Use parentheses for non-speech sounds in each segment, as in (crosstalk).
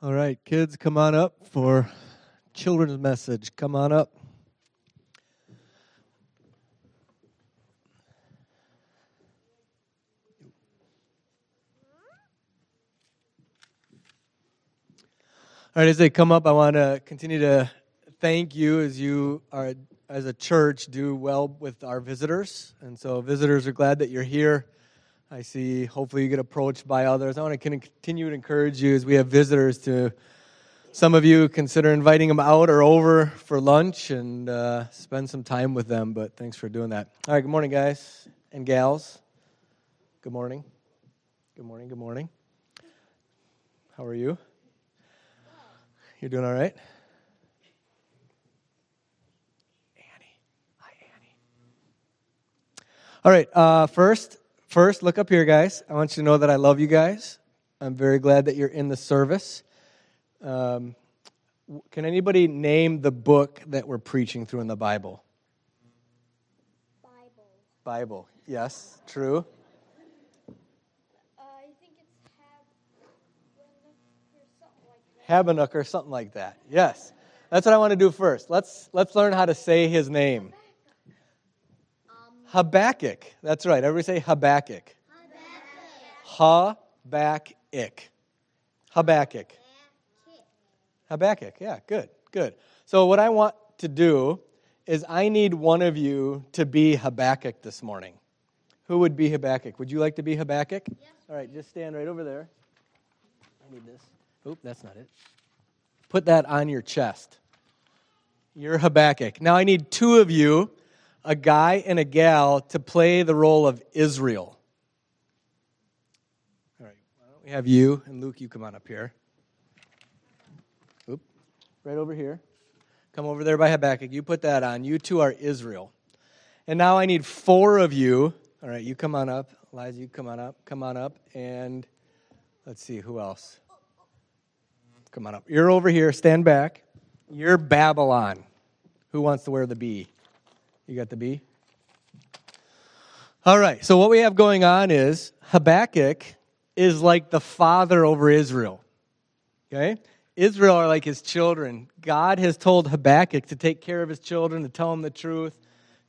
All right, kids, come on up for children's message. Come on up. All right, as they come up, I want to continue to thank you as you are, as a church, do well with our visitors. And so, visitors are glad that you're here. I see, hopefully, you get approached by others. I want to continue to encourage you as we have visitors to some of you consider inviting them out or over for lunch and uh, spend some time with them. But thanks for doing that. All right, good morning, guys and gals. Good morning. Good morning. Good morning. How are you? You're doing all right? Annie. Hi, Annie. All right, uh, first, First, look up here, guys. I want you to know that I love you guys. I'm very glad that you're in the service. Um, can anybody name the book that we're preaching through in the Bible? Bible. Bible. Yes, true. Uh, I think it's Habakkuk Habakkuk or something like that. or something like that. Yes. That's what I want to do first. Let's let's learn how to say his name. Habakkuk. That's right. Everybody say Habakkuk. Habakkuk. Habakkuk. Habakkuk. Yeah, good, good. So, what I want to do is I need one of you to be Habakkuk this morning. Who would be Habakkuk? Would you like to be Habakkuk? Yes, All right, just stand right over there. I need this. Oop, that's not it. Put that on your chest. You're Habakkuk. Now, I need two of you, a guy and a gal, to play the role of Israel. All right, why don't we have you and Luke, you come on up here. Oop, right over here. Come over there by Habakkuk. You put that on. You two are Israel. And now I need four of you. All right, you come on up. Eliza, you come on up. Come on up. And let's see, who else? Come on up. You're over here. Stand back. You're Babylon. Who wants to wear the B? You got the B? All right, so what we have going on is Habakkuk is like the father over Israel. Okay? Israel are like his children. God has told Habakkuk to take care of his children, to tell them the truth,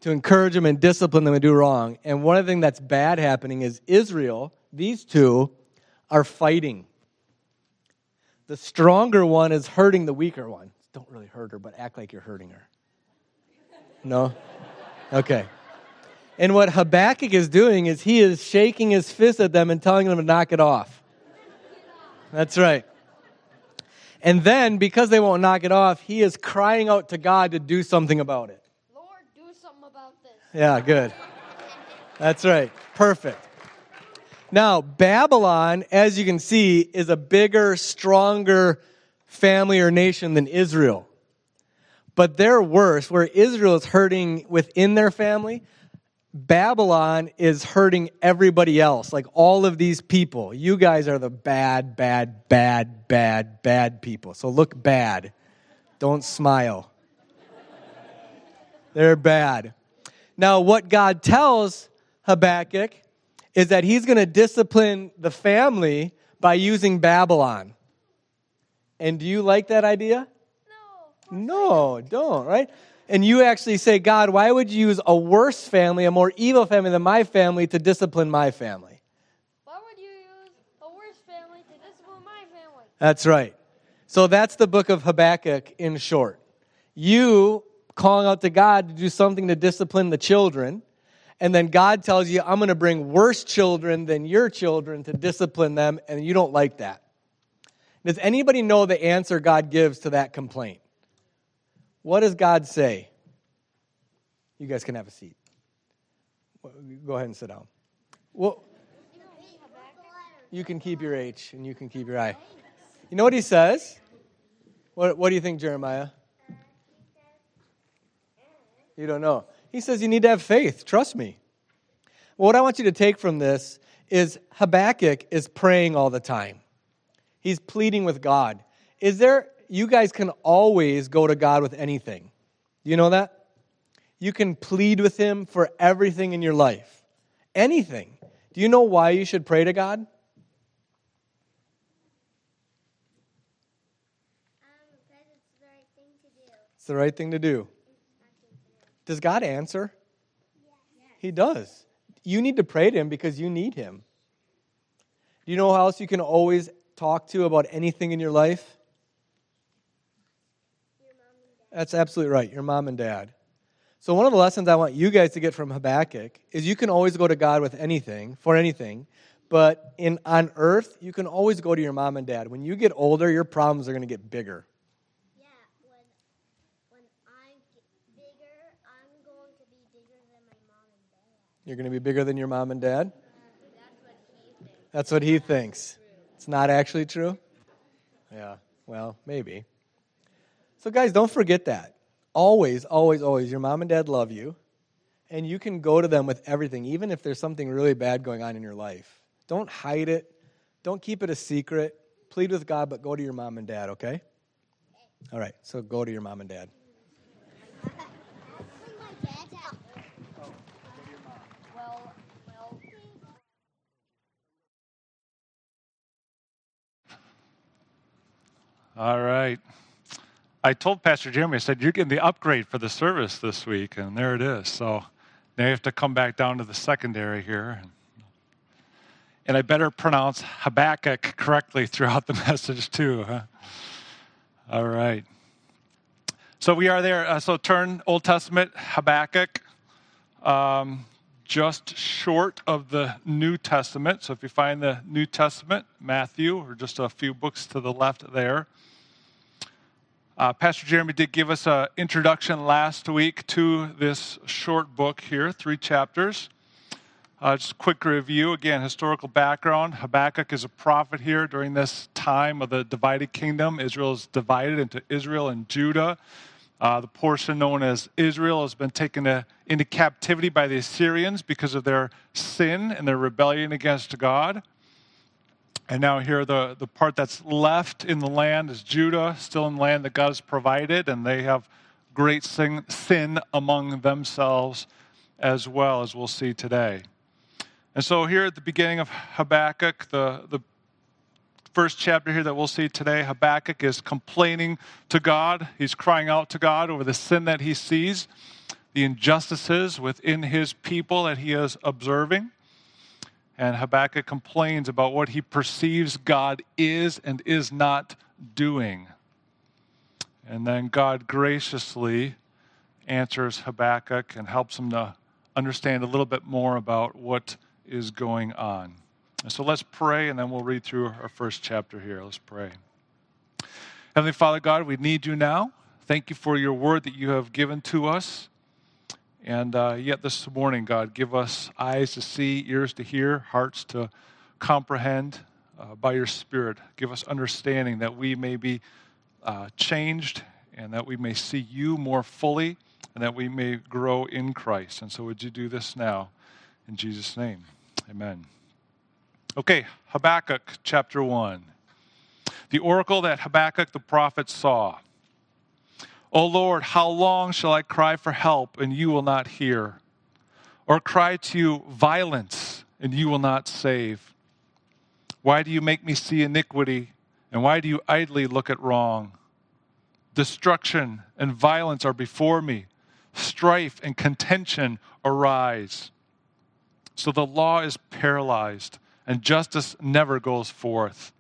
to encourage them and discipline them and do wrong. And one of the things that's bad happening is Israel, these two, are fighting. The stronger one is hurting the weaker one. Don't really hurt her, but act like you're hurting her. No? Okay. And what Habakkuk is doing is he is shaking his fist at them and telling them to knock it off. That's right. And then, because they won't knock it off, he is crying out to God to do something about it. Lord, do something about this. Yeah, good. That's right. Perfect. Now, Babylon, as you can see, is a bigger, stronger family or nation than Israel. But they're worse. Where Israel is hurting within their family, Babylon is hurting everybody else. Like all of these people. You guys are the bad, bad, bad, bad, bad people. So look bad. Don't smile. They're bad. Now, what God tells Habakkuk is that he's going to discipline the family by using Babylon. And do you like that idea? No. Don't, right? And you actually say, God, why would you use a worse family, a more evil family than my family to discipline my family? Why would you use a worse family to discipline my family? That's right. So that's the book of Habakkuk in short. You calling out to God to do something to discipline the children, and then God tells you, I'm going to bring worse children than your children to discipline them, and you don't like that. Does anybody know the answer God gives to that complaint? What does God say? You guys can have a seat. Go ahead and sit down. Well, you can keep your H and you can keep your I. You know what he says? What, what do you think, Jeremiah? You don't know. He says you need to have faith. Trust me. Well, What I want you to take from this is Habakkuk is praying all the time. He's pleading with God. Is there, you guys can always go to God with anything. Do you know that? You can plead with Him for everything in your life. Anything. Do you know why you should pray to God? It's the right thing to do. Does God answer? He does. You need to pray to Him because you need Him. Do you know how else you can always talk to about anything in your life? That's absolutely right, your mom and dad. So, one of the lessons I want you guys to get from Habakkuk is you can always go to God with anything, for anything, but in, on earth, you can always go to your mom and dad. When you get older, your problems are going to get bigger. Yeah, when I get bigger, I'm going to be bigger than my mom and dad. You're going to be bigger than your mom and dad? That's what he thinks. It's not actually true? Yeah, well, maybe. So, guys, don't forget that. Always, always, always, your mom and dad love you, and you can go to them with everything, even if there's something really bad going on in your life. Don't hide it, don't keep it a secret. Plead with God, but go to your mom and dad, okay? All right, so go to your mom and dad. All right. I told Pastor Jeremy, I said, You're getting the upgrade for the service this week, and there it is. So now you have to come back down to the secondary here. And I better pronounce Habakkuk correctly throughout the (laughs) message, too. Huh? All right. So we are there. Uh, so turn Old Testament, Habakkuk, um, just short of the New Testament. So if you find the New Testament, Matthew, or just a few books to the left there. Uh, Pastor Jeremy did give us an introduction last week to this short book here, three chapters. Uh, just a quick review again, historical background. Habakkuk is a prophet here during this time of the divided kingdom. Israel is divided into Israel and Judah. Uh, the portion known as Israel has been taken to, into captivity by the Assyrians because of their sin and their rebellion against God. And now here, the, the part that's left in the land is Judah, still in the land that God has provided, and they have great sin, sin among themselves as well, as we'll see today. And so here at the beginning of Habakkuk, the, the first chapter here that we'll see today, Habakkuk is complaining to God. He's crying out to God over the sin that he sees, the injustices within his people that he is observing. And Habakkuk complains about what he perceives God is and is not doing. And then God graciously answers Habakkuk and helps him to understand a little bit more about what is going on. And So let's pray, and then we'll read through our first chapter here. Let's pray. Heavenly Father God, we need you now. Thank you for your word that you have given to us. And uh, yet, this morning, God, give us eyes to see, ears to hear, hearts to comprehend uh, by your Spirit. Give us understanding that we may be uh, changed and that we may see you more fully and that we may grow in Christ. And so, would you do this now? In Jesus' name, amen. Okay, Habakkuk chapter 1. The oracle that Habakkuk the prophet saw. O Lord, how long shall I cry for help and you will not hear? Or cry to you violence and you will not save? Why do you make me see iniquity and why do you idly look at wrong? Destruction and violence are before me, strife and contention arise. So the law is paralyzed and justice never goes forth.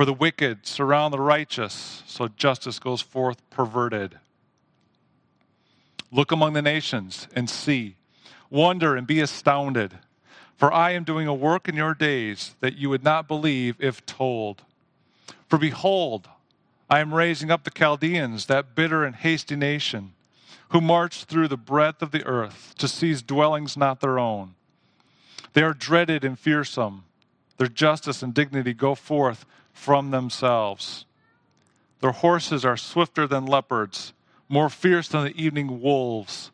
For the wicked surround the righteous, so justice goes forth perverted. Look among the nations and see. Wonder and be astounded. For I am doing a work in your days that you would not believe if told. For behold, I am raising up the Chaldeans, that bitter and hasty nation, who march through the breadth of the earth to seize dwellings not their own. They are dreaded and fearsome. Their justice and dignity go forth from themselves. Their horses are swifter than leopards, more fierce than the evening wolves.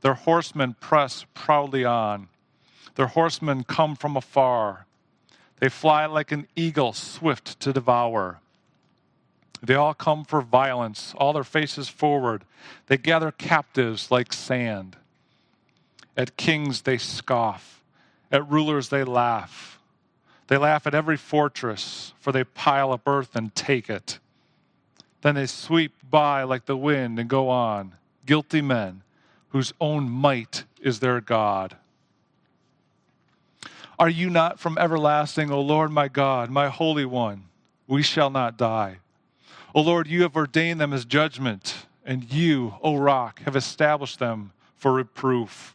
Their horsemen press proudly on. Their horsemen come from afar. They fly like an eagle, swift to devour. They all come for violence, all their faces forward. They gather captives like sand. At kings they scoff, at rulers they laugh. They laugh at every fortress, for they pile up earth and take it. Then they sweep by like the wind and go on. Guilty men whose own might is their God. Are you not from everlasting, O Lord my God, my Holy One? We shall not die. O Lord, you have ordained them as judgment, and you, O rock, have established them for reproof.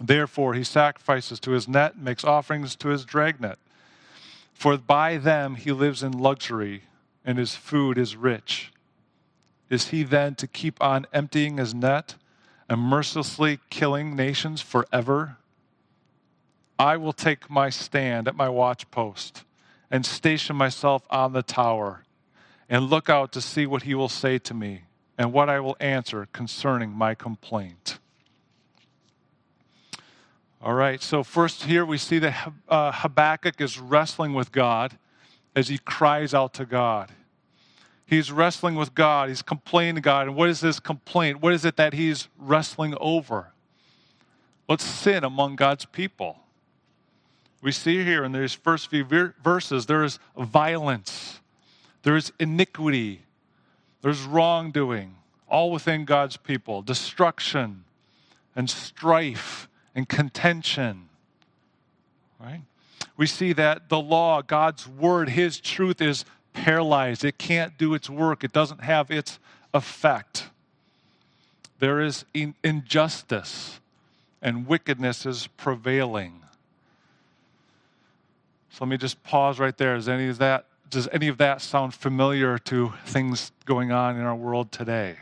Therefore, he sacrifices to his net, makes offerings to his dragnet. For by them he lives in luxury, and his food is rich. Is he then to keep on emptying his net and mercilessly killing nations forever? I will take my stand at my watchpost and station myself on the tower and look out to see what he will say to me and what I will answer concerning my complaint. All right, so first here we see that uh, Habakkuk is wrestling with God as he cries out to God. He's wrestling with God, he's complaining to God. And what is this complaint? What is it that he's wrestling over? What's sin among God's people? We see here in these first few verses there is violence, there is iniquity, there's wrongdoing, all within God's people, destruction and strife and contention. Right? We see that the law, God's word, His truth is paralyzed. It can't do its work, it doesn't have its effect. There is injustice and wickedness is prevailing. So let me just pause right there. Is any of that, does any of that sound familiar to things going on in our world today?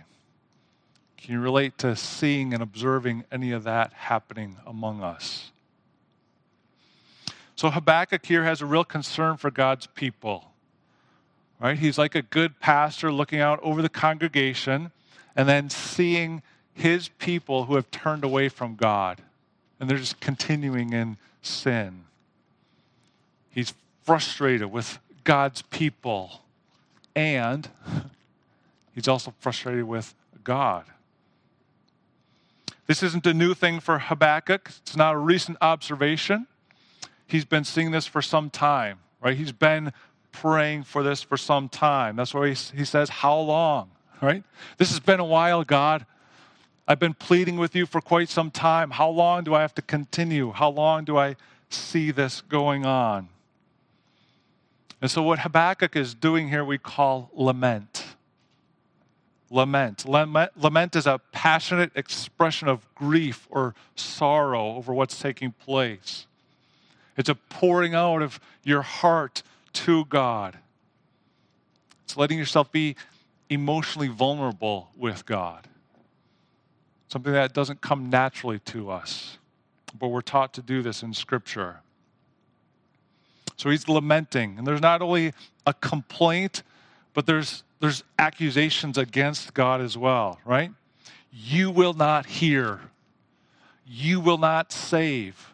Can you relate to seeing and observing any of that happening among us? So Habakkuk here has a real concern for God's people. Right? He's like a good pastor looking out over the congregation and then seeing his people who have turned away from God and they're just continuing in sin. He's frustrated with God's people and (laughs) he's also frustrated with God. This isn't a new thing for Habakkuk. It's not a recent observation. He's been seeing this for some time, right? He's been praying for this for some time. That's why he, says, How long, right? This has been a while, God. I've been pleading with you for quite some time. How long do I have to continue? How long do I see this going on? And so, what Habakkuk is doing here, we call lament lament. lament. Is a passionate expression of grief or sorrow over what's taking place. It's a pouring out of your heart to God. It's letting yourself be emotionally vulnerable with God. Something that doesn't come naturally to us, but we're taught to do this in Scripture. So he's lamenting, and there's not only a complaint, but there's there's accusations against God as well, right? You will not hear. You will not save.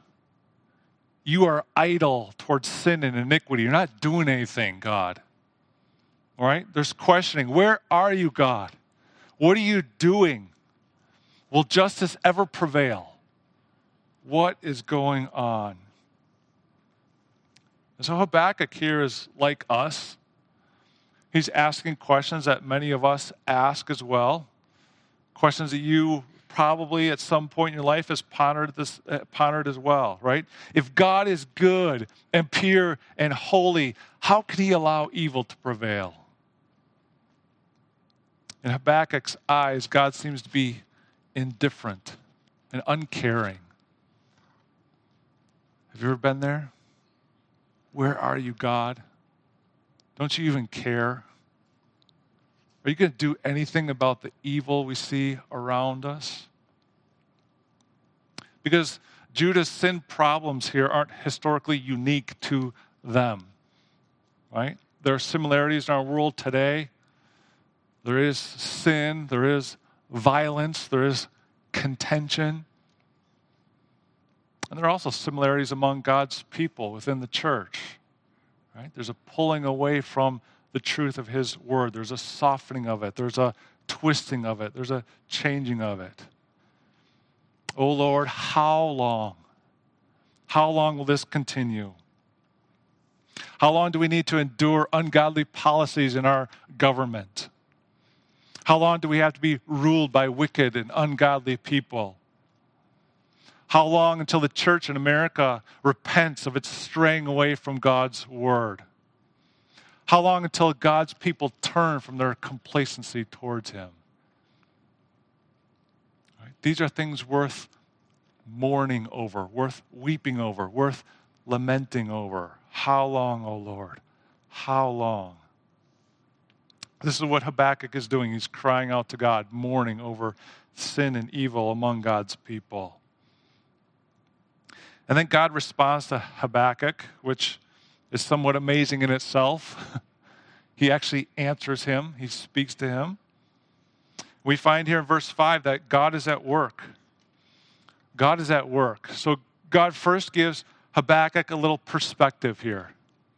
You are idle towards sin and iniquity. You're not doing anything, God. All right? There's questioning. Where are you, God? What are you doing? Will justice ever prevail? What is going on? And so Habakkuk here is like us. He's asking questions that many of us ask as well. Questions that you probably at some point in your life has pondered this uh, pondered as well, right? If God is good and pure and holy, how could he allow evil to prevail? In Habakkuk's eyes, God seems to be indifferent and uncaring. Have you ever been there? Where are you, God? Don't you even care? Are you going to do anything about the evil we see around us? Because Judah's sin problems here aren't historically unique to them, right? There are similarities in our world today. there is sin, there is violence, there is contention. And there are also similarities among God's people within the church. Right? There's a pulling away from the truth of His word. There's a softening of it. There's a twisting of it. There's a changing of it. Oh Lord, how long? How long will this continue? How long do we need to endure ungodly policies in our government? How long do we have to be ruled by wicked and ungodly people? How long until the church in America repents of its straying away from God's word? How long until God's people turn from their complacency towards Him? Right? These are things worth mourning over, worth weeping over, worth lamenting over. How long, O oh Lord? How long? This is what Habakkuk is doing. He's crying out to God, mourning over sin and evil among God's people. And then God responds to Habakkuk, which is somewhat amazing in itself. (laughs) he actually answers him, he speaks to him. We find here in verse 5 that God is at work. God is at work. So God first gives Habakkuk a little perspective here.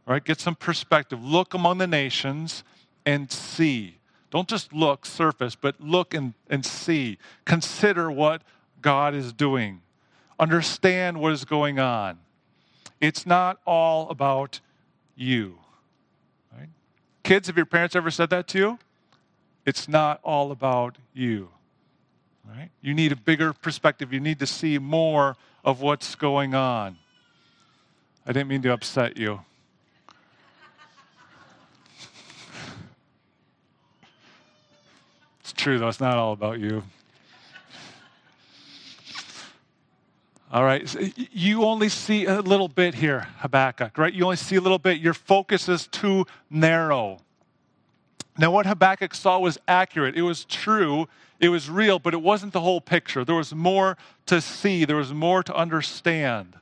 Right? get some perspective. Look among the nations and see. Don't just look surface, but look and, and see. Consider what God is doing understand what is going on. It's not all about you. Right? Kids, have your parents ever said that to you? It's not all about you. Right? You need a bigger perspective. You need to see more of what's going on. I didn't mean to upset you. (laughs) it's true, though. It's not all about you. All right. So you only see a little bit here, Habakkuk, right? You only see a little bit. Your focus is too narrow. Now, what Habakkuk saw was accurate. It was true. It was real, but it wasn't the whole picture. There was more to see, there was more to understand.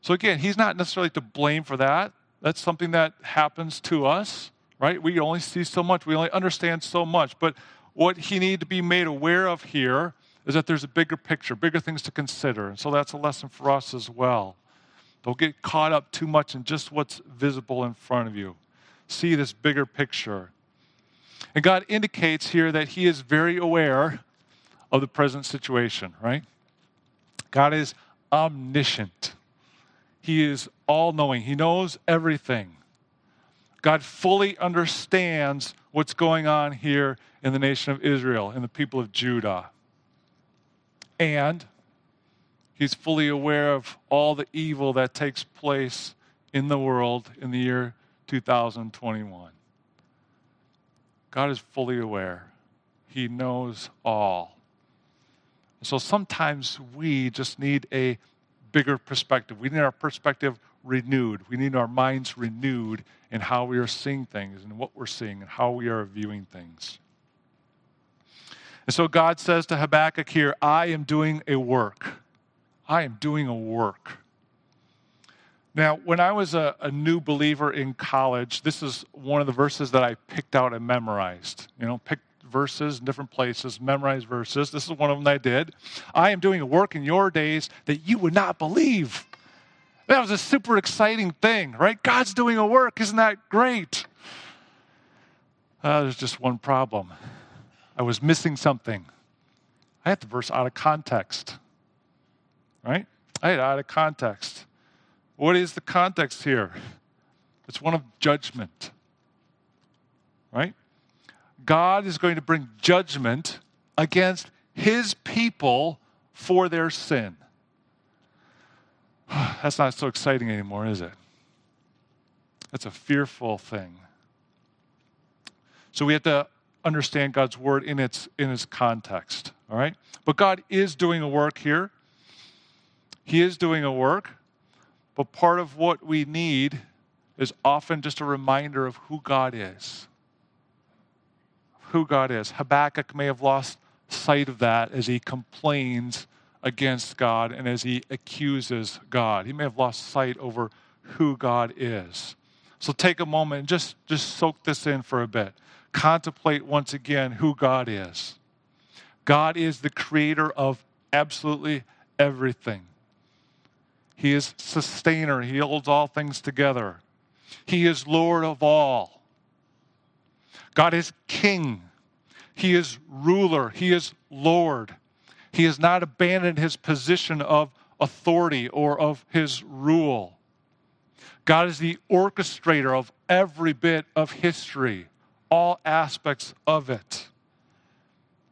So, again, he's not necessarily to blame for that. That's something that happens to us, right? We only see so much, we only understand so much. But what he needed to be made aware of here is that there's a bigger picture, bigger things to consider. And so that's a lesson for us as well. Don't get caught up too much in just what's visible in front of you. See this bigger picture. And God indicates here that He is very aware of the present situation, right? God is omniscient, He is all knowing, He knows everything. God fully understands what's going on here in the nation of Israel, in the people of Judah. And he's fully aware of all the evil that takes place in the world in the year 2021. God is fully aware, He knows all. So sometimes we just need a bigger perspective. We need our perspective renewed. We need our minds renewed in how we are seeing things and what we're seeing and how we are viewing things. And so God says to Habakkuk here, I am doing a work. I am doing a work. Now, when I was a, a, new believer in college, this is one of the verses that I picked out and memorized. You know, picked verses in different places, memorized verses. This is one of them that I did. I am doing a work in your days that you would not believe. That was a super exciting thing, right? God's doing a work. Isn't that great? Uh, there's just one problem. I was missing something. I had the verse out of context. Right? I had out of context. What is the context here? It's one of judgment. Right? God is going to bring judgment against his people for their sin. (sighs) That's not so exciting anymore, is it? That's a fearful thing. So we have to understand God's word in its in its context. All right? But God is doing a work here. He is doing a work, but part of what we need is often just a reminder of who God is. Who God is. Habakkuk may have lost sight of that as he complains against God and as he accuses God. He may have lost sight over who God is. So take a moment and just, just soak this in for a bit. Contemplate once again who God is. God is the creator of absolutely everything. He is sustainer. He holds all things together. He is Lord of all. God is king. He is ruler. He is Lord. He has not abandoned his position of authority or of his rule. God is the orchestrator of every bit of history, all aspects of it.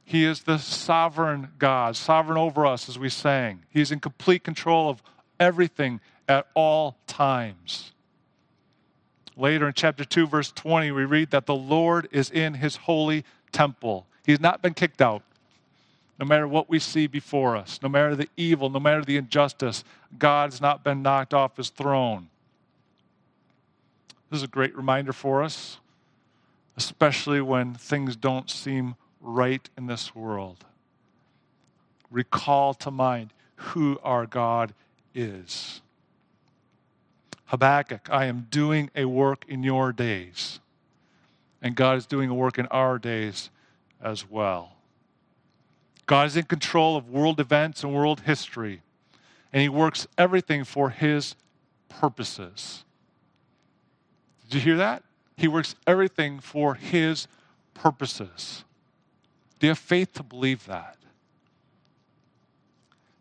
He is the sovereign God, sovereign over us, as we sang. He's in complete control of everything at all times. Later in chapter 2, verse 20, we read that the Lord is in his holy temple. He's not been kicked out. No matter what we see before us, no matter the evil, no matter the injustice, God's not been knocked off his throne. This is a great reminder for us, especially when things don't seem right in this world. Recall to mind who our God is. Habakkuk, I am doing a work in your days. And God is doing a work in our days as well. God is in control of world events and world history, and He works everything for His purposes. Did you hear that? He works everything for His purposes. Do you have faith to believe that?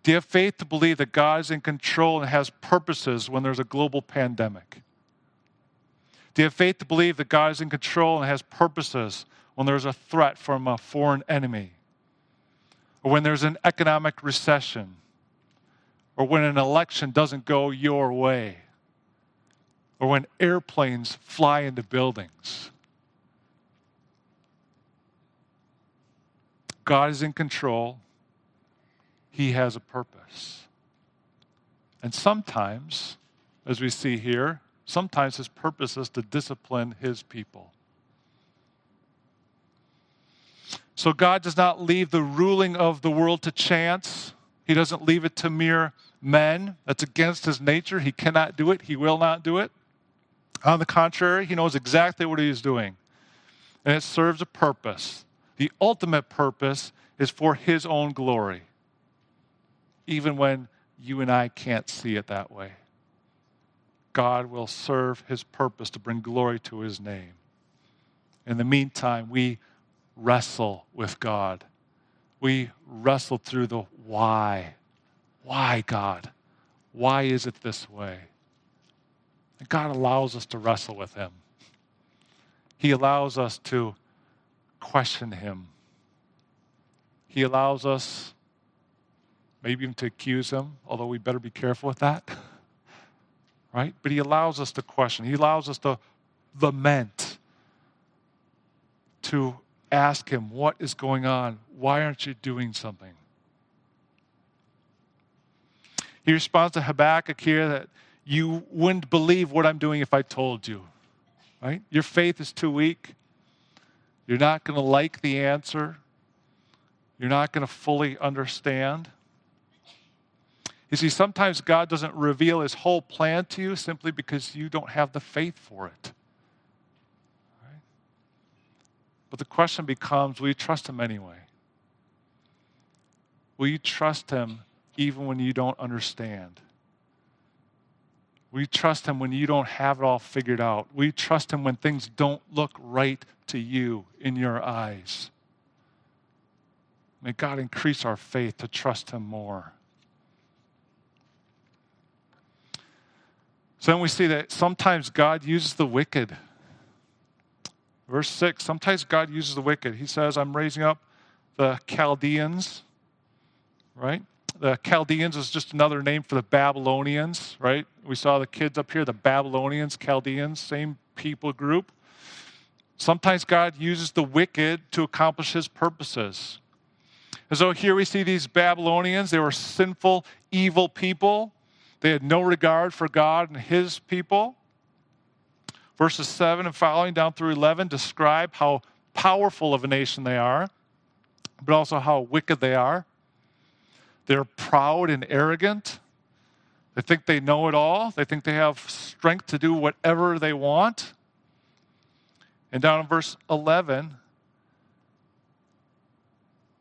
Do you have faith to believe that God is in control and has purposes when there's a global pandemic? Do you have faith to believe that God is in control and has purposes when there's a threat from a foreign enemy? Or when there's an economic recession? Or when an election doesn't go your way? Or when airplanes fly into buildings? God is in control he has a purpose. And sometimes, as we see here, sometimes his purpose is to discipline his people. So God does not leave the ruling of the world to chance. He doesn't leave it to mere men. That's against his nature. He cannot do it. He will not do it. On the contrary, he knows exactly what he is doing. And it serves a purpose. The ultimate purpose is for his own glory even when you and I can't see it that way. God will serve his purpose to bring glory to his name. In the meantime, we wrestle with God. We wrestle through the why. Why, God? Why is it this way? God allows us to wrestle with him. He allows us to question him. He allows us maybe even to accuse him, although we better be careful with that. (laughs) right? But he allows us to question, he allows us to lament, to ask him, What is going on? Why aren't you doing something? He responds to Habakkuk here that you wouldn't believe what I'm doing if I told you. Right? Your faith is too weak. You're not going to like the answer. You're not going to fully understand. You see, sometimes God doesn't reveal his whole plan to you simply because you don't have the faith for it. Right? But the question becomes will you trust him anyway? Will you trust him even when you don't understand? You trust him when you don't have it all figured out? We trust him when things don't look right to you in your eyes? May God increase our faith to trust him more. So then we see that sometimes God uses the wicked. Verse 6 sometimes God uses the wicked. He says, I'm raising up the Chaldeans, right? The Chaldeans is just another name for the Babylonians, right? We saw the kids up here, the Babylonians, Chaldeans, same people group. Sometimes God uses the wicked to accomplish his purposes. And so here we see these Babylonians, they were sinful, evil people. They had no regard for God and his people. Verses 7 and following down through 11 describe how powerful of a nation they are, but also how wicked they are. They're proud and arrogant. They think they know it all. They think they have strength to do whatever they want. And down in verse 11,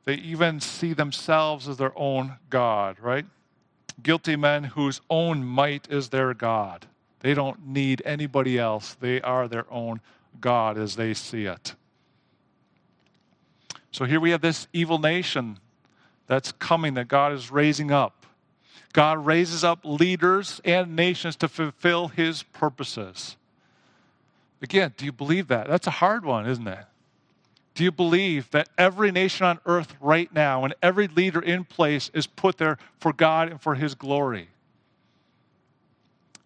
they even see themselves as their own God, right? Guilty men whose own might is their God. They don't need anybody else. They are their own God as they see it. So here we have this evil nation that's coming that God is raising up. God raises up leaders and nations to fulfill his purposes. Again, do you believe that? That's a hard one, isn't it? Do you believe that every nation on earth right now and every leader in place is put there for God and for his glory?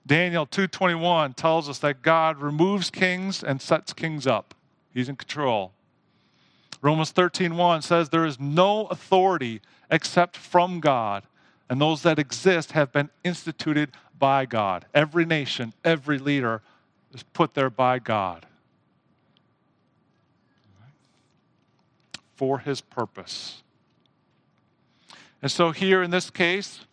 Daniel 2:21 tells us that God removes kings and sets kings up. He's in control. Romans 13:1 says there is no authority except from God, and those that exist have been instituted by God. Every nation, every leader is put there by God. For his purpose. And so here in this case,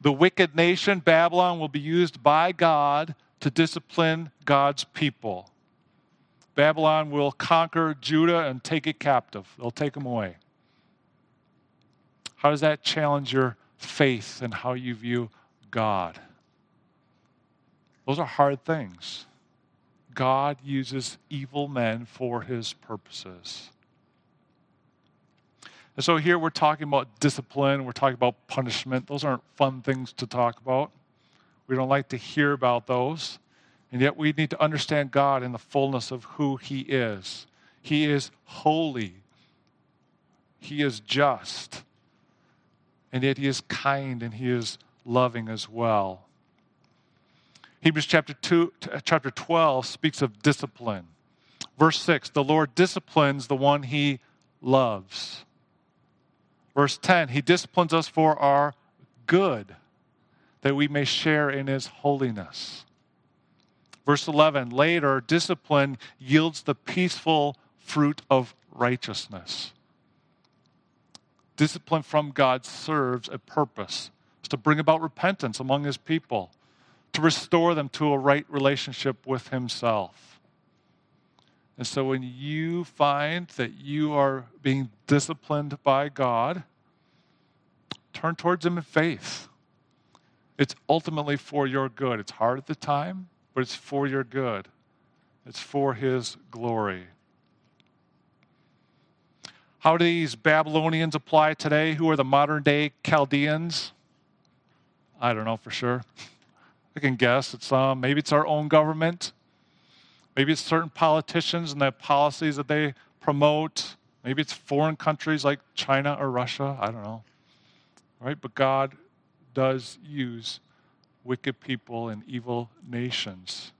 the wicked nation, Babylon, will be used by God to discipline God's people. Babylon will conquer Judah and take it captive, they'll take them away. How does that challenge your faith and how you view God? Those are hard things. God uses evil men for his purposes. And so here we're talking about discipline, we're talking about punishment. Those aren't fun things to talk about. We don't like to hear about those. And yet we need to understand God in the fullness of who He is. He is holy, He is just, and yet He is kind and He is loving as well. Hebrews chapter 2 uh, chapter 12 speaks of discipline. Verse 6, the Lord disciplines the one he loves. Verse 10, he disciplines us for our good, that we may share in his holiness. Verse 11, later, discipline yields the peaceful fruit of righteousness. Discipline from God serves a purpose. It's to bring about repentance among his people, to restore them to a right relationship with himself. And so when you find that you are being disciplined by God, turn towards Him in faith. It's ultimately for your good. It's hard at the time, but it's for your good. It's for His glory. How do these Babylonians apply today? Who are the modern day Chaldeans? I don't know for sure. (laughs) I can guess. It's um, maybe it's our own government. Maybe it's certain politicians and the policies that they promote. Maybe it's foreign countries like China or Russia. I don't know. Right? But God does use wicked people and evil nations.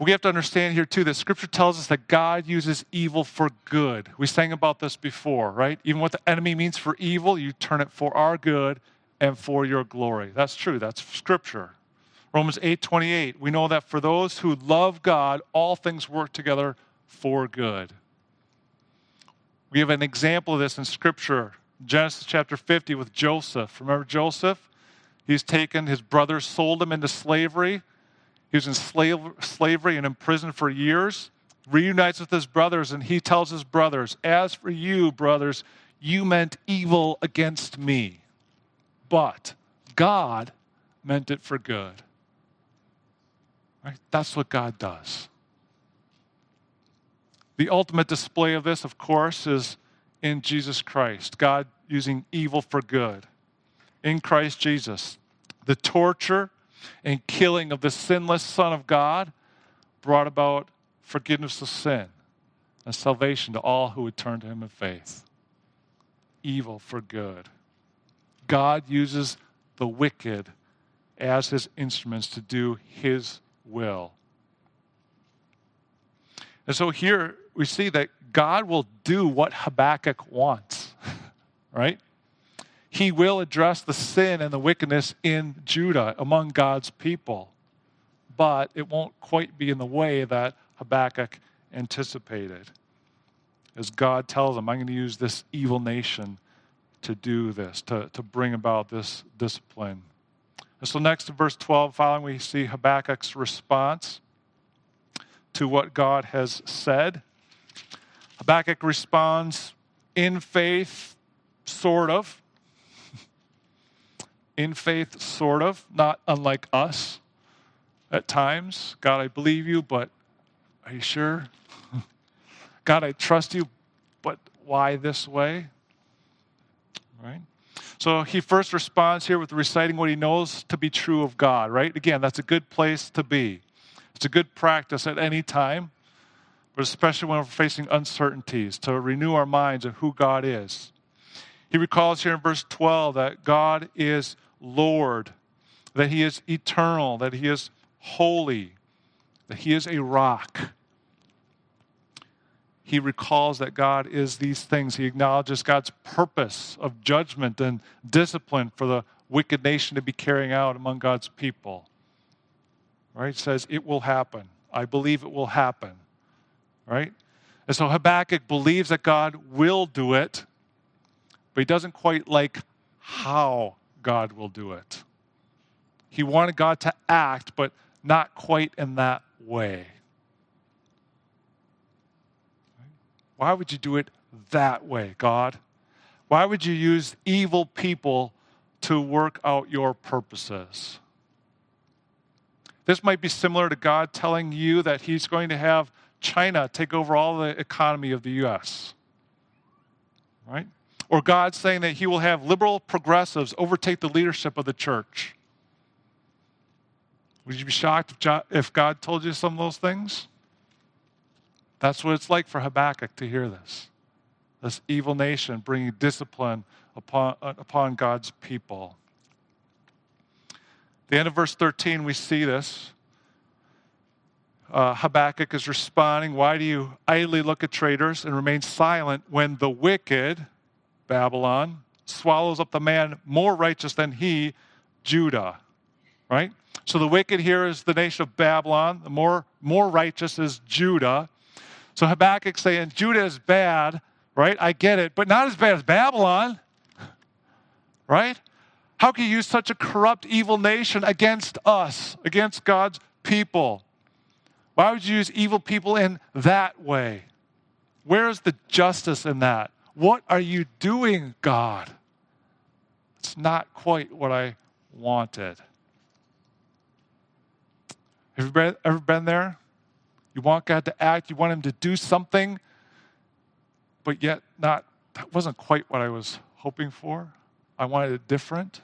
We have to understand here, too, that Scripture tells us that God uses evil for good. We sang about this before, right? Even what the enemy means for evil, you turn it for our good and for your glory. That's true. That's Scripture. Romans 8 28, we know that for those who love God, all things work together for good. We have an example of this in Scripture. Genesis chapter 50 with Joseph. Remember Joseph? He's taken, his brothers sold him into slavery. He was in slave, slavery and in prison for years. Reunites with his brothers, and he tells his brothers, As for you, brothers, you meant evil against me, but God meant it for good. Right? That's what God does. The ultimate display of this, of course, is in Jesus Christ, God using evil for good. In Christ Jesus, the torture and killing of the sinless Son of God brought about forgiveness of sin and salvation to all who would turn to Him in faith. Evil for good. God uses the wicked as His instruments to do His will. And so here we see that God will do what Habakkuk wants, (laughs) right? He will address the sin and the wickedness in Judah among God's people, but it won't quite be in the way that Habakkuk anticipated. As God tells him, I'm going to use this evil nation to do this, to, to bring about this discipline. And so, next in verse 12, following, we see Habakkuk's response. to what God has said. Habakkuk responds in faith, sort of. (laughs) in faith, sort of, not unlike us at times. God, I believe you, but are you sure? (laughs) God, I trust you, but why this way? Right? So he first responds here with reciting what he knows to be true of God, right? Again, that's a good place to be. It's a good practice at any time, but especially when we're facing uncertainties, to renew our minds of who God is. He recalls here in verse 12 that God is Lord, that he is eternal, that he is holy, that he is a rock he recalls that God is these things. He acknowledges God's purpose of judgment and discipline for the wicked nation to be carrying out among God's people. Right? says, It will happen. I believe it will happen. Right? And so Habakkuk believes that God will do it, but he doesn't quite like how God will do it. He wanted God to act, but not quite in that way. Why would you do it that way, God? Why would you use evil people to work out your purposes? This might be similar to God telling you that He's going to have China take over all the economy of the U.S. Right? Or God saying that He will have liberal progressives overtake the leadership of the church. Would you be shocked if God told you some of those things? That's what it's like for Habakkuk to hear this. This evil nation bringing discipline upon, upon God's people. The end of verse 13, we see this. Uh, Habakkuk is responding, Why do you idly look at traitors and remain silent when the wicked, Babylon, swallows up the man more righteous than he, Judah? Right? So the wicked here is the nation of Babylon, the more, more righteous is Judah. So Habakkuk saying, Judah is bad, right? I get it, but not as bad as Babylon, (laughs) right? How can you use such a corrupt, evil nation against us, against God's people? Why would you use evil people in that way? Where is the justice in that? What are you doing, God? It's not quite what I wanted. Have you ever been there? You want God to act, you want Him to do something, but yet not, that wasn't quite what I was hoping for. I wanted it different.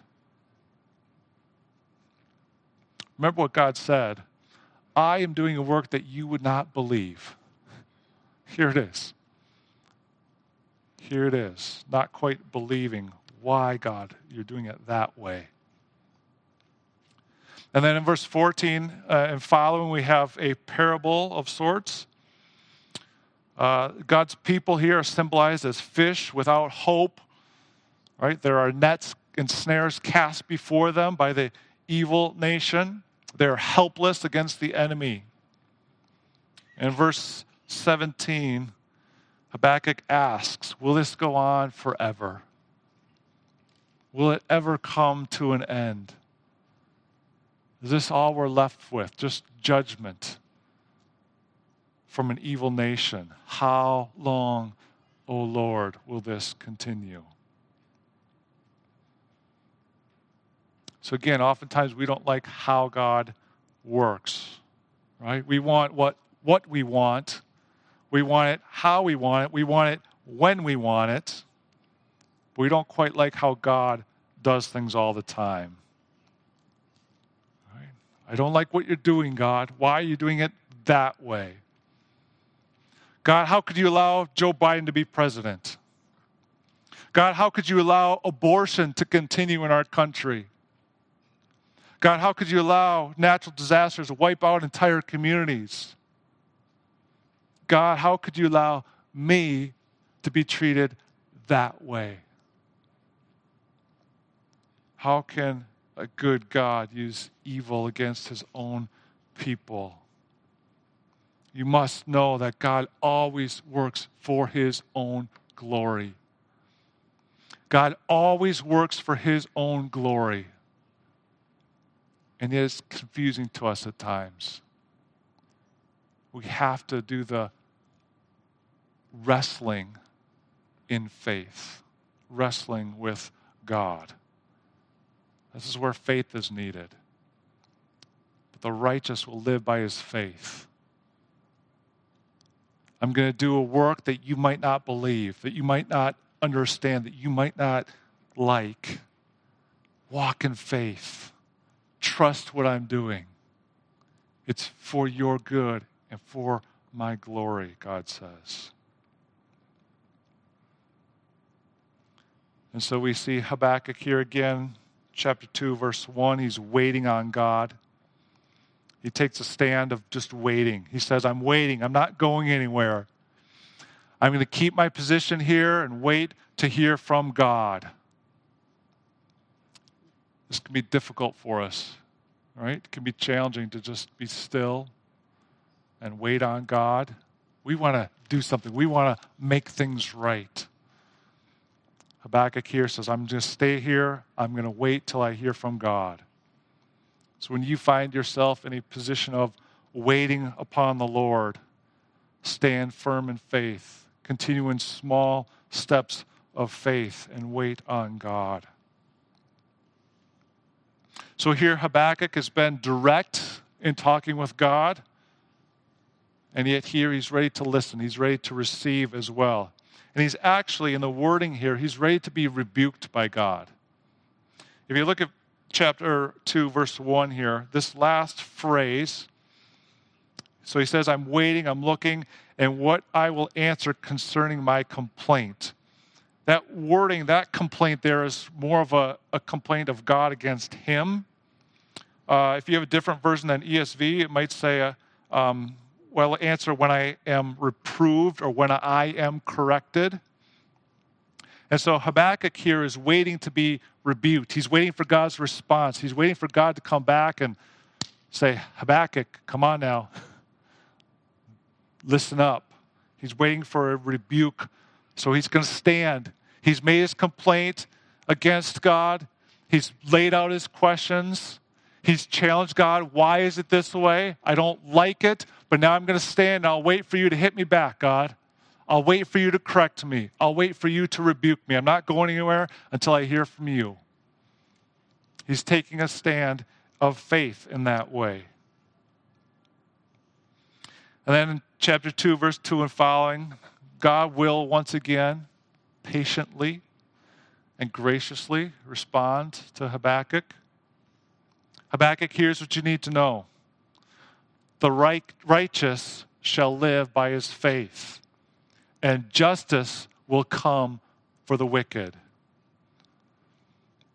Remember what God said I am doing a work that you would not believe. (laughs) Here it is. Here it is. Not quite believing why, God, you're doing it that way. And then in verse 14 uh, and following, we have a parable of sorts. Uh, God's people here are symbolized as fish without hope. Right? There are nets and snares cast before them by the evil nation. They're helpless against the enemy. In verse 17, Habakkuk asks, Will this go on forever? Will it ever come to an end? Is this all we're left with? Just judgment from an evil nation? How long, O oh Lord, will this continue? So, again, oftentimes we don't like how God works, right? We want what, what we want, we want it how we want it, we want it when we want it. But we don't quite like how God does things all the time. I don't like what you're doing, God. Why are you doing it that way? God, how could you allow Joe Biden to be president? God, how could you allow abortion to continue in our country? God, how could you allow natural disasters to wipe out entire communities? God, how could you allow me to be treated that way? How can a good God use evil against his own people. You must know that God always works for his own glory. God always works for his own glory. And it is confusing to us at times. we have to do the wrestling in faith, wrestling with God. This is where faith is needed. But the righteous will live by his faith. I'm going to do a work that you might not believe, that you might not understand, that you might not like. Walk in faith. Trust what I'm doing. It's for your good and for my glory, God says. And so we see Habakkuk here again, chapter 2, verse 1. He's waiting on God. He takes a stand of just waiting. He says, I'm waiting. I'm not going anywhere. I'm going to keep my position here and wait to hear from God. This can be difficult for us, right? It can be challenging to just be still and wait on God. We want to do something, we want to make things right. Habakkuk here says, I'm going to stay here. I'm going to wait till I hear from God. So when you find yourself in a position of waiting upon the Lord, stand firm in faith, continue in small steps of faith, and wait on God. So here, Habakkuk has been direct in talking with God, and yet here he's ready to listen, he's ready to receive as well. And he's actually, in the wording here, he's ready to be rebuked by God. If you look at chapter 2, verse 1 here, this last phrase, so he says, I'm waiting, I'm looking, and what I will answer concerning my complaint. That wording, that complaint there is more of a, a complaint of God against him. Uh, if you have a different version than ESV, it might say, uh, um, well, answer when I am reproved or when I am corrected. And so Habakkuk here is waiting to be rebuked. He's waiting for God's response. He's waiting for God to come back and say, Habakkuk, come on now. Listen up. He's waiting for a rebuke. So he's going to stand. He's made his complaint against God. He's laid out his questions. He's challenged God. Why is it this way? I don't like it, but now I'm going to stand and I'll wait for you to hit me back, God. I'll wait for you to correct me. I'll wait for you to rebuke me. I'm not going anywhere until I hear from you. He's taking a stand of faith in that way. And then in chapter 2, verse 2 and following, God will once again patiently and graciously respond to Habakkuk. Habakkuk, here's what you need to know the right, righteous shall live by his faith, and justice will come for the wicked.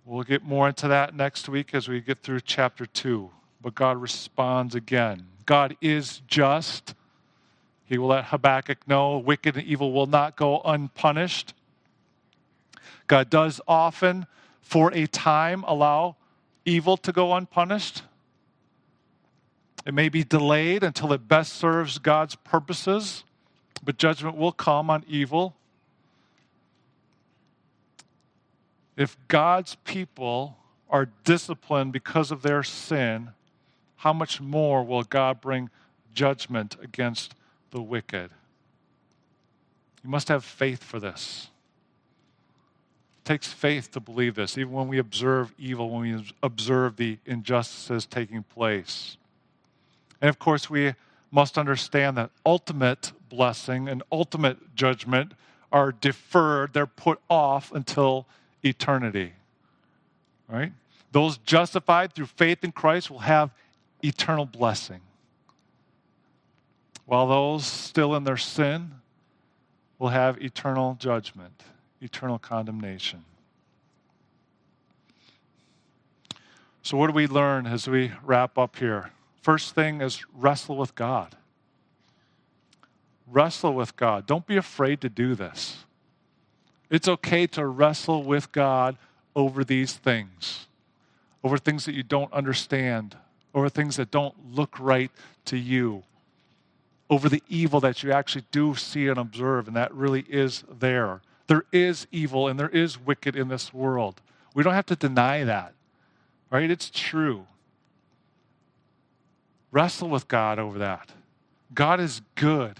We'll get more into that next week as we get through chapter 2. But God responds again. God is just. He will let Habakkuk know wicked and evil will not go unpunished. God does often, for a time, allow evil to go unpunished. It may be delayed until it best serves God's purposes, but judgment will come on evil. If God's people are disciplined because of their sin, how much more will God bring judgment against the wicked? You must have faith for this takes faith to believe this, even when we observe evil, when we observe the injustices taking place. And of course, we must understand that ultimate blessing and ultimate judgment are deferred, they're put off until eternity. Right? Those justified through faith in Christ will have eternal blessing, while those still in their sin will have eternal judgment eternal condemnation. So, what do we learn as we wrap up here? First thing is wrestle with God. Wrestle with God. Don't be afraid to do this. It's okay to wrestle with God over these things, over things that you don't understand, over things that don't look right to you, over the evil that you actually do see and observe, and that really is there. There is evil and there is wicked in this world. We don't have to deny that, right? It's true. Wrestle with God over that. God is good.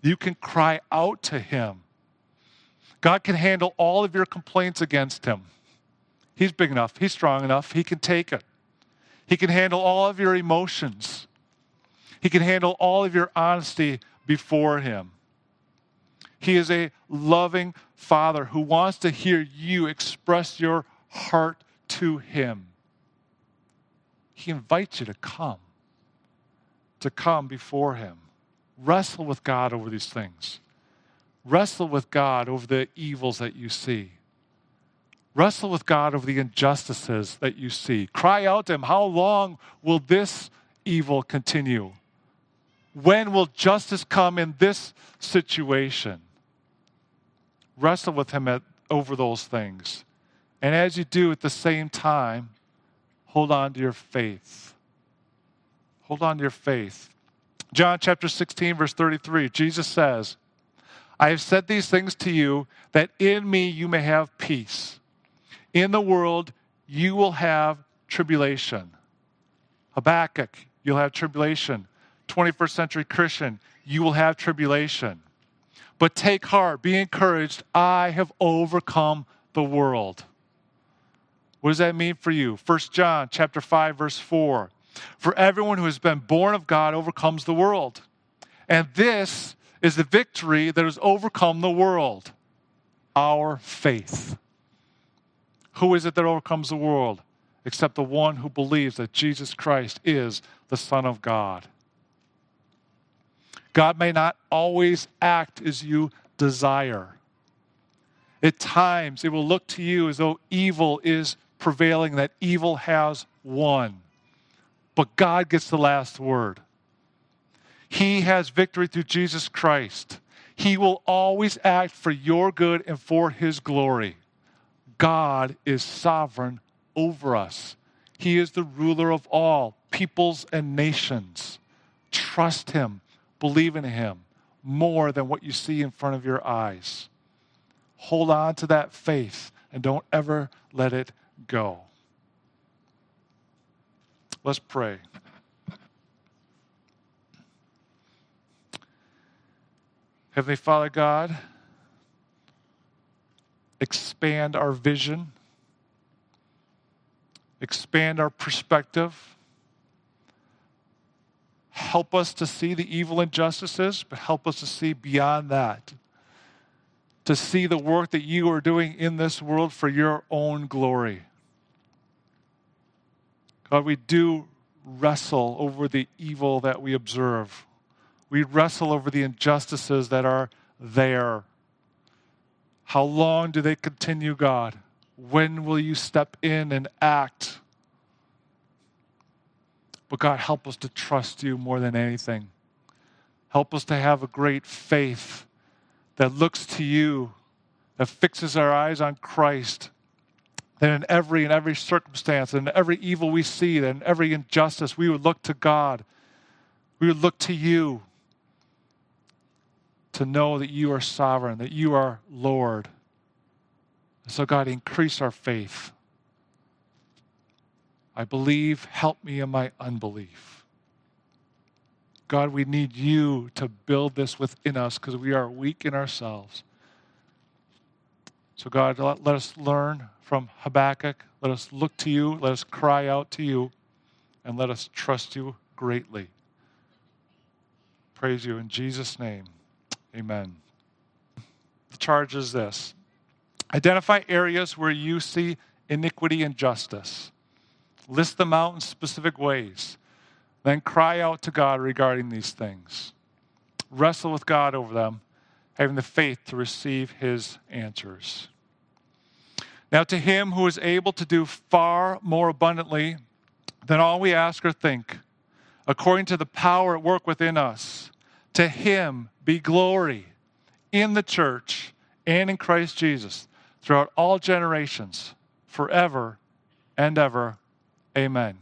You can cry out to Him. God can handle all of your complaints against Him. He's big enough, He's strong enough, He can take it. He can handle all of your emotions, He can handle all of your honesty before Him. He is a loving Father who wants to hear you express your heart to Him. He invites you to come, to come before Him. Wrestle with God over these things. Wrestle with God over the evils that you see. Wrestle with God over the injustices that you see. Cry out to Him, How long will this evil continue? When will justice come in this situation? Wrestle with Him at, over those things. And as you do at the same time, hold on to your faith. Hold on to your faith. John chapter 16, verse 33, Jesus says, I have said these things to you that in me you may have peace. In the world you will have tribulation. Habakkuk, you'll have tribulation. 21st century Christian, you will have tribulation. But take heart, be encouraged. I have overcome the world. What does that mean for you? 1 John chapter 5 verse 4. For everyone who has been born of God overcomes the world. And this is the victory that has overcome the world our faith. Who is it that overcomes the world? Except the one who believes that Jesus Christ is the Son of God. God may not always act as you desire. At times, it will look to you as though evil is prevailing, that evil has won. But God gets the last word. He has victory through Jesus Christ. He will always act for your good and for His glory. God is sovereign over us. He is the ruler of all peoples and nations. Trust Him, believe in Him more than what you see in front of your eyes. Hold on to that faith and don't ever let it go. Let's pray. Heavenly Father God, expand our vision, expand our perspective. Help us to see the evil injustices, but help us to see beyond that. To see the work that you are doing in this world for your own glory. God, we do wrestle over the evil that we observe. We wrestle over the injustices that are there. How long do they continue, God? When will you step in and act? But God, help us to trust you more than anything. Help us to have a great faith that looks to you, that fixes our eyes on Christ, that in every in every circumstance, in every evil we see, that in every injustice, we would look to God. We would look to you to know that you are sovereign, that you are Lord. So, God, increase our faith. I believe, help me in my unbelief. God, we need you to build this within us because we are weak in ourselves. So, God, let, let us learn from Habakkuk. Let us look to you. Let us cry out to you. And let us trust you greatly. Praise you in Jesus' name. Amen. The charge is this identify areas where you see iniquity and justice, list them out in specific ways, then cry out to God regarding these things. Wrestle with God over them, having the faith to receive his answers. Now, to him who is able to do far more abundantly than all we ask or think, according to the power at work within us, to him be glory in the church and in Christ Jesus throughout all generations, forever and ever. Amen.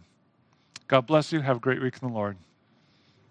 God bless you. Have a great week in the Lord.